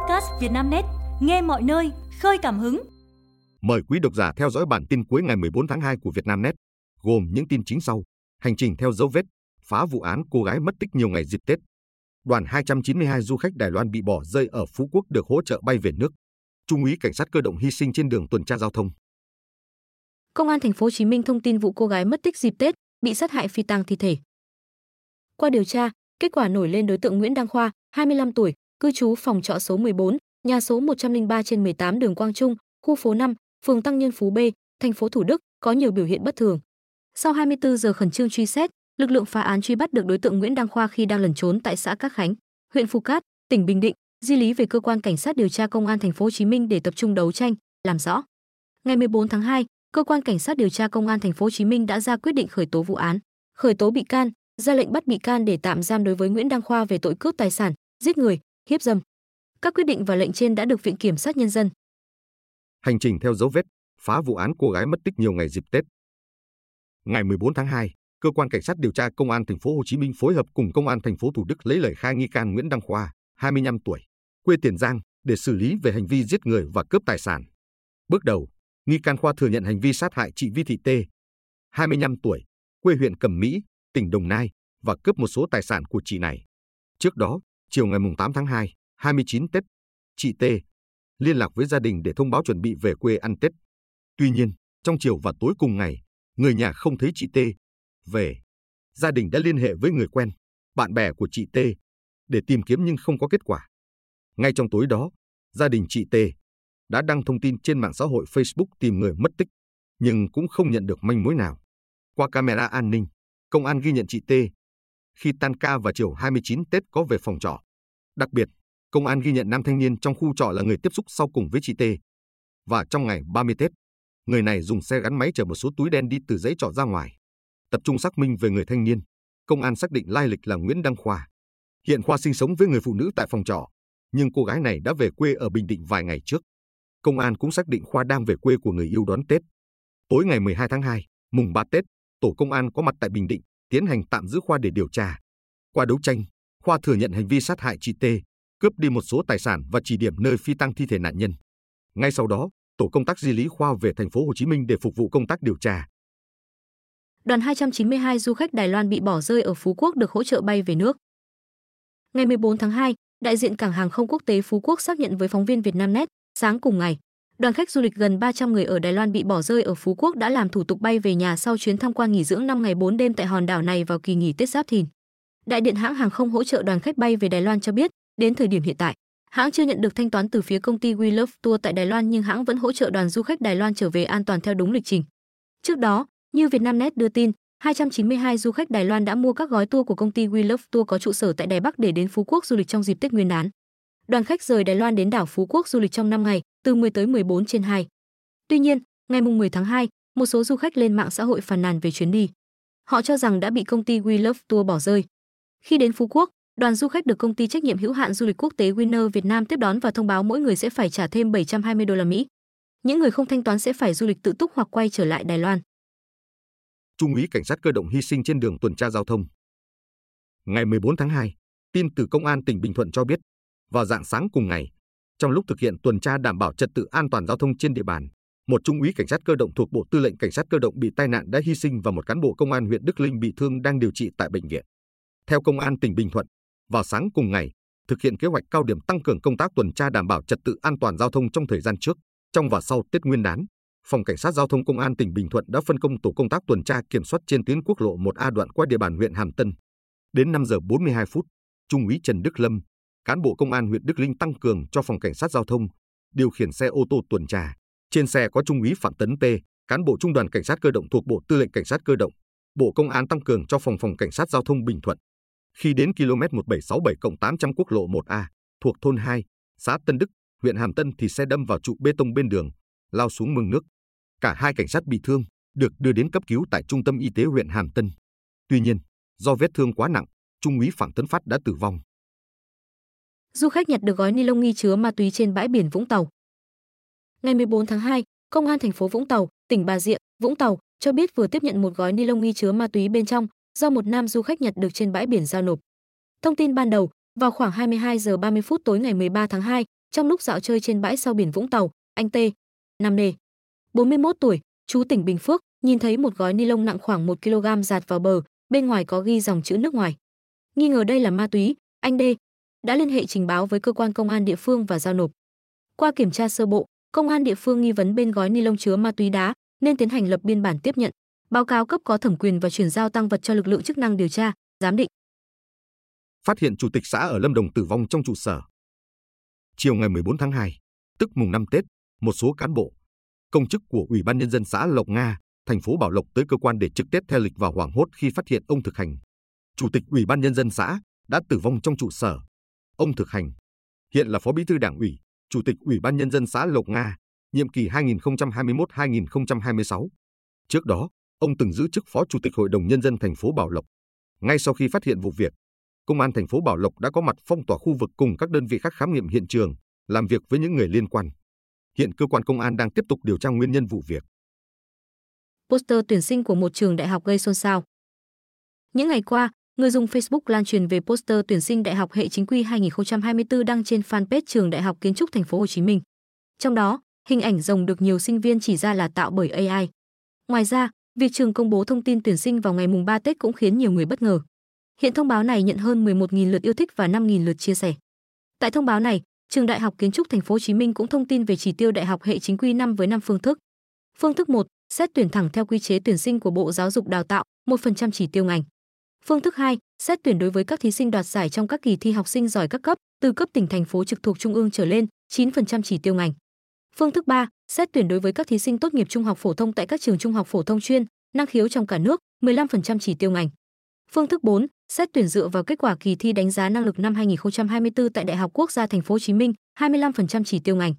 podcast Vietnamnet, nghe mọi nơi, khơi cảm hứng. Mời quý độc giả theo dõi bản tin cuối ngày 14 tháng 2 của Vietnamnet, gồm những tin chính sau. Hành trình theo dấu vết, phá vụ án cô gái mất tích nhiều ngày dịp Tết. Đoàn 292 du khách Đài Loan bị bỏ rơi ở Phú Quốc được hỗ trợ bay về nước. Trung úy cảnh sát cơ động hy sinh trên đường tuần tra giao thông. Công an thành phố Hồ Chí Minh thông tin vụ cô gái mất tích dịp Tết, bị sát hại phi tang thi thể. Qua điều tra, kết quả nổi lên đối tượng Nguyễn Đăng Khoa, 25 tuổi, cư trú phòng trọ số 14, nhà số 103 trên 18 đường Quang Trung, khu phố 5, phường Tăng Nhân Phú B, thành phố Thủ Đức có nhiều biểu hiện bất thường. Sau 24 giờ khẩn trương truy xét, lực lượng phá án truy bắt được đối tượng Nguyễn Đăng Khoa khi đang lẩn trốn tại xã Cát Khánh, huyện Phú Cát, tỉnh Bình Định, di lý về cơ quan cảnh sát điều tra công an thành phố Hồ Chí Minh để tập trung đấu tranh, làm rõ. Ngày 14 tháng 2, cơ quan cảnh sát điều tra công an thành phố Hồ Chí Minh đã ra quyết định khởi tố vụ án, khởi tố bị can, ra lệnh bắt bị can để tạm giam đối với Nguyễn Đăng Khoa về tội cướp tài sản, giết người, hiếp dâm. Các quyết định và lệnh trên đã được Viện kiểm sát nhân dân. Hành trình theo dấu vết, phá vụ án cô gái mất tích nhiều ngày dịp Tết. Ngày 14 tháng 2, cơ quan cảnh sát điều tra công an thành phố Hồ Chí Minh phối hợp cùng công an thành phố Thủ Đức lấy lời khai nghi can Nguyễn Đăng Khoa, 25 tuổi, quê Tiền Giang để xử lý về hành vi giết người và cướp tài sản. Bước đầu, nghi can Khoa thừa nhận hành vi sát hại chị Vi Thị Tê, 25 tuổi, quê huyện Cẩm Mỹ, tỉnh Đồng Nai và cướp một số tài sản của chị này. Trước đó, chiều ngày 8 tháng 2, 29 Tết, chị T liên lạc với gia đình để thông báo chuẩn bị về quê ăn Tết. Tuy nhiên, trong chiều và tối cùng ngày, người nhà không thấy chị T về. Gia đình đã liên hệ với người quen, bạn bè của chị T để tìm kiếm nhưng không có kết quả. Ngay trong tối đó, gia đình chị T đã đăng thông tin trên mạng xã hội Facebook tìm người mất tích, nhưng cũng không nhận được manh mối nào. Qua camera an ninh, công an ghi nhận chị T khi tan ca vào chiều 29 Tết có về phòng trọ. Đặc biệt, công an ghi nhận nam thanh niên trong khu trọ là người tiếp xúc sau cùng với chị T. Và trong ngày 30 Tết, người này dùng xe gắn máy chở một số túi đen đi từ giấy trọ ra ngoài. Tập trung xác minh về người thanh niên, công an xác định lai lịch là Nguyễn Đăng Khoa. Hiện Khoa sinh sống với người phụ nữ tại phòng trọ, nhưng cô gái này đã về quê ở Bình Định vài ngày trước. Công an cũng xác định Khoa đang về quê của người yêu đón Tết. Tối ngày 12 tháng 2, mùng 3 Tết, tổ công an có mặt tại Bình Định, tiến hành tạm giữ Khoa để điều tra. Qua đấu tranh, Khoa thừa nhận hành vi sát hại chị T, cướp đi một số tài sản và chỉ điểm nơi phi tăng thi thể nạn nhân. Ngay sau đó, tổ công tác di lý Khoa về thành phố Hồ Chí Minh để phục vụ công tác điều tra. Đoàn 292 du khách Đài Loan bị bỏ rơi ở Phú Quốc được hỗ trợ bay về nước. Ngày 14 tháng 2, đại diện cảng hàng không quốc tế Phú Quốc xác nhận với phóng viên Vietnamnet, sáng cùng ngày, đoàn khách du lịch gần 300 người ở Đài Loan bị bỏ rơi ở Phú Quốc đã làm thủ tục bay về nhà sau chuyến tham quan nghỉ dưỡng 5 ngày 4 đêm tại hòn đảo này vào kỳ nghỉ Tết Giáp Thìn. Đại điện hãng hàng không hỗ trợ đoàn khách bay về Đài Loan cho biết, đến thời điểm hiện tại, hãng chưa nhận được thanh toán từ phía công ty We Love Tour tại Đài Loan nhưng hãng vẫn hỗ trợ đoàn du khách Đài Loan trở về an toàn theo đúng lịch trình. Trước đó, như Vietnamnet đưa tin, 292 du khách Đài Loan đã mua các gói tour của công ty We Love Tour có trụ sở tại Đài Bắc để đến Phú Quốc du lịch trong dịp Tết Nguyên đán. Đoàn khách rời Đài Loan đến đảo Phú Quốc du lịch trong 5 ngày, từ 10 tới 14 trên 2. Tuy nhiên, ngày 10 tháng 2, một số du khách lên mạng xã hội phàn nàn về chuyến đi. Họ cho rằng đã bị công ty We Love Tour bỏ rơi. Khi đến Phú Quốc, đoàn du khách được công ty trách nhiệm hữu hạn du lịch quốc tế Winner Việt Nam tiếp đón và thông báo mỗi người sẽ phải trả thêm 720 đô la Mỹ. Những người không thanh toán sẽ phải du lịch tự túc hoặc quay trở lại Đài Loan. Trung úy cảnh sát cơ động hy sinh trên đường tuần tra giao thông. Ngày 14 tháng 2, tin từ công an tỉnh Bình Thuận cho biết, vào dạng sáng cùng ngày, trong lúc thực hiện tuần tra đảm bảo trật tự an toàn giao thông trên địa bàn, một trung úy cảnh sát cơ động thuộc Bộ Tư lệnh Cảnh sát cơ động bị tai nạn đã hy sinh và một cán bộ công an huyện Đức Linh bị thương đang điều trị tại bệnh viện. Theo công an tỉnh Bình Thuận, vào sáng cùng ngày, thực hiện kế hoạch cao điểm tăng cường công tác tuần tra đảm bảo trật tự an toàn giao thông trong thời gian trước, trong và sau Tết Nguyên đán, Phòng Cảnh sát Giao thông Công an tỉnh Bình Thuận đã phân công tổ công tác tuần tra kiểm soát trên tuyến quốc lộ 1A đoạn qua địa bàn huyện Hàm Tân. Đến 5 giờ 42 phút, Trung úy Trần Đức Lâm, cán bộ công an huyện Đức Linh tăng cường cho Phòng Cảnh sát Giao thông, điều khiển xe ô tô tuần tra. Trên xe có Trung úy Phạm Tấn P, cán bộ Trung đoàn Cảnh sát cơ động thuộc Bộ Tư lệnh Cảnh sát cơ động. Bộ Công an tăng cường cho Phòng Phòng Cảnh sát Giao thông Bình Thuận. Khi đến km 1767 800 quốc lộ 1A, thuộc thôn 2, xã Tân Đức, huyện Hàm Tân thì xe đâm vào trụ bê tông bên đường, lao xuống mương nước. Cả hai cảnh sát bị thương, được đưa đến cấp cứu tại trung tâm y tế huyện Hàm Tân. Tuy nhiên, do vết thương quá nặng, Trung úy Phạm Tấn Phát đã tử vong. Du khách nhặt được gói ni lông nghi chứa ma túy trên bãi biển Vũng Tàu. Ngày 14 tháng 2, Công an thành phố Vũng Tàu, tỉnh Bà Rịa, Vũng Tàu cho biết vừa tiếp nhận một gói ni lông nghi chứa ma túy bên trong do một nam du khách nhặt được trên bãi biển giao nộp. Thông tin ban đầu, vào khoảng 22 giờ 30 phút tối ngày 13 tháng 2, Trong lúc dạo chơi trên bãi sau biển Vũng Tàu, anh T, nam nề, 41 tuổi, chú tỉnh Bình Phước, nhìn thấy một gói ni lông nặng khoảng 1 kg giạt vào bờ, bên ngoài có ghi dòng chữ nước ngoài. Nghi ngờ đây là ma túy, anh D đã liên hệ trình báo với cơ quan công an địa phương và giao nộp. Qua kiểm tra sơ bộ, công an địa phương nghi vấn bên gói ni lông chứa ma túy đá nên tiến hành lập biên bản tiếp nhận, báo cáo cấp có thẩm quyền và chuyển giao tăng vật cho lực lượng chức năng điều tra, giám định. Phát hiện chủ tịch xã ở Lâm Đồng tử vong trong trụ sở. Chiều ngày 14 tháng 2, tức mùng 5 Tết, một số cán bộ, công chức của Ủy ban nhân dân xã Lộc Nga, thành phố Bảo Lộc tới cơ quan để trực Tết theo lịch và hoảng hốt khi phát hiện ông thực hành. Chủ tịch Ủy ban nhân dân xã đã tử vong trong trụ sở. Ông thực hành hiện là Phó Bí thư Đảng ủy, Chủ tịch Ủy ban nhân dân xã Lộc Nga, nhiệm kỳ 2021-2026. Trước đó, ông từng giữ chức Phó Chủ tịch Hội đồng nhân dân thành phố Bảo Lộc. Ngay sau khi phát hiện vụ việc, Công an thành phố Bảo Lộc đã có mặt phong tỏa khu vực cùng các đơn vị khác khám nghiệm hiện trường, làm việc với những người liên quan. Hiện cơ quan công an đang tiếp tục điều tra nguyên nhân vụ việc. Poster tuyển sinh của một trường đại học gây xôn xao. Những ngày qua, người dùng Facebook lan truyền về poster tuyển sinh đại học hệ chính quy 2024 đăng trên fanpage trường Đại học Kiến trúc Thành phố Hồ Chí Minh. Trong đó, hình ảnh rồng được nhiều sinh viên chỉ ra là tạo bởi AI. Ngoài ra, việc trường công bố thông tin tuyển sinh vào ngày mùng 3 Tết cũng khiến nhiều người bất ngờ. Hiện thông báo này nhận hơn 11.000 lượt yêu thích và 5.000 lượt chia sẻ. Tại thông báo này, Trường Đại học Kiến trúc Thành phố Hồ Chí Minh cũng thông tin về chỉ tiêu đại học hệ chính quy năm với năm phương thức. Phương thức 1, xét tuyển thẳng theo quy chế tuyển sinh của Bộ Giáo dục Đào tạo, 1% chỉ tiêu ngành. Phương thức 2, xét tuyển đối với các thí sinh đoạt giải trong các kỳ thi học sinh giỏi các cấp, từ cấp tỉnh thành phố trực thuộc trung ương trở lên, 9% chỉ tiêu ngành. Phương thức 3, xét tuyển đối với các thí sinh tốt nghiệp trung học phổ thông tại các trường trung học phổ thông chuyên, năng khiếu trong cả nước, 15% chỉ tiêu ngành. Phương thức 4, xét tuyển dựa vào kết quả kỳ thi đánh giá năng lực năm 2024 tại Đại học Quốc gia Thành phố Hồ Chí Minh, 25% chỉ tiêu ngành.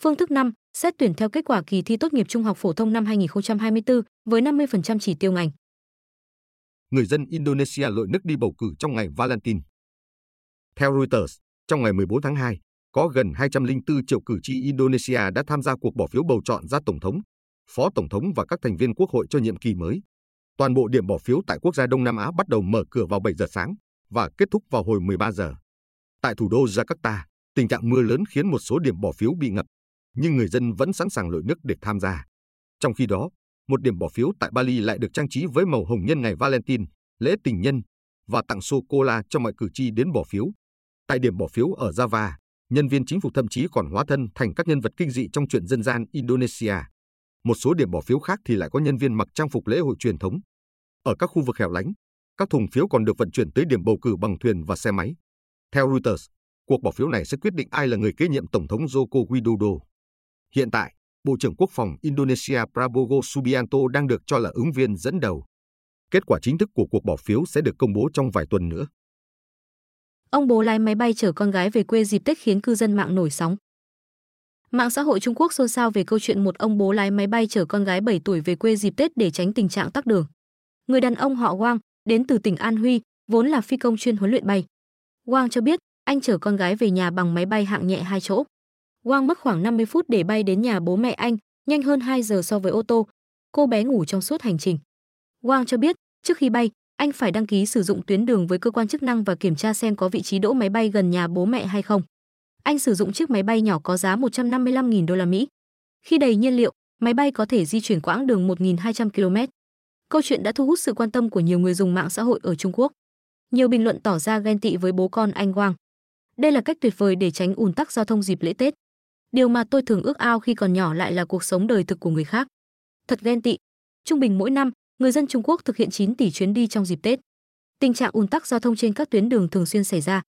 Phương thức 5, xét tuyển theo kết quả kỳ thi tốt nghiệp trung học phổ thông năm 2024 với 50% chỉ tiêu ngành. Người dân Indonesia lội nước đi bầu cử trong ngày Valentine. Theo Reuters, trong ngày 14 tháng 2, có gần 204 triệu cử tri Indonesia đã tham gia cuộc bỏ phiếu bầu chọn ra tổng thống, phó tổng thống và các thành viên quốc hội cho nhiệm kỳ mới. Toàn bộ điểm bỏ phiếu tại quốc gia Đông Nam Á bắt đầu mở cửa vào 7 giờ sáng và kết thúc vào hồi 13 giờ. Tại thủ đô Jakarta, tình trạng mưa lớn khiến một số điểm bỏ phiếu bị ngập, nhưng người dân vẫn sẵn sàng lội nước để tham gia. Trong khi đó, một điểm bỏ phiếu tại Bali lại được trang trí với màu hồng nhân ngày Valentine, lễ tình nhân và tặng sô-cô-la cho mọi cử tri đến bỏ phiếu. Tại điểm bỏ phiếu ở Java, nhân viên chính phủ thậm chí còn hóa thân thành các nhân vật kinh dị trong truyện dân gian Indonesia. Một số điểm bỏ phiếu khác thì lại có nhân viên mặc trang phục lễ hội truyền thống. Ở các khu vực hẻo lánh, các thùng phiếu còn được vận chuyển tới điểm bầu cử bằng thuyền và xe máy. Theo Reuters, cuộc bỏ phiếu này sẽ quyết định ai là người kế nhiệm Tổng thống Joko Widodo. Hiện tại, Bộ trưởng Quốc phòng Indonesia Prabowo Subianto đang được cho là ứng viên dẫn đầu. Kết quả chính thức của cuộc bỏ phiếu sẽ được công bố trong vài tuần nữa. Ông bố lái máy bay chở con gái về quê dịp Tết khiến cư dân mạng nổi sóng. Mạng xã hội Trung Quốc xôn xao về câu chuyện một ông bố lái máy bay chở con gái 7 tuổi về quê dịp Tết để tránh tình trạng tắc đường. Người đàn ông họ Wang, đến từ tỉnh An Huy, vốn là phi công chuyên huấn luyện bay. Wang cho biết, anh chở con gái về nhà bằng máy bay hạng nhẹ hai chỗ. Wang mất khoảng 50 phút để bay đến nhà bố mẹ anh, nhanh hơn 2 giờ so với ô tô. Cô bé ngủ trong suốt hành trình. Wang cho biết, trước khi bay, anh phải đăng ký sử dụng tuyến đường với cơ quan chức năng và kiểm tra xem có vị trí đỗ máy bay gần nhà bố mẹ hay không. Anh sử dụng chiếc máy bay nhỏ có giá 155.000 đô la Mỹ. Khi đầy nhiên liệu, máy bay có thể di chuyển quãng đường 1.200 km. Câu chuyện đã thu hút sự quan tâm của nhiều người dùng mạng xã hội ở Trung Quốc. Nhiều bình luận tỏ ra ghen tị với bố con anh Wang. Đây là cách tuyệt vời để tránh ùn tắc giao thông dịp lễ Tết. Điều mà tôi thường ước ao khi còn nhỏ lại là cuộc sống đời thực của người khác. Thật ghen tị. Trung bình mỗi năm, người dân Trung Quốc thực hiện 9 tỷ chuyến đi trong dịp Tết. Tình trạng ùn tắc giao thông trên các tuyến đường thường xuyên xảy ra.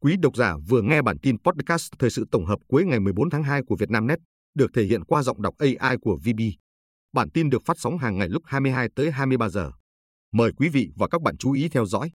Quý độc giả vừa nghe bản tin podcast thời sự tổng hợp cuối ngày 14 tháng 2 của Vietnamnet, được thể hiện qua giọng đọc AI của VB. Bản tin được phát sóng hàng ngày lúc 22 tới 23 giờ. Mời quý vị và các bạn chú ý theo dõi.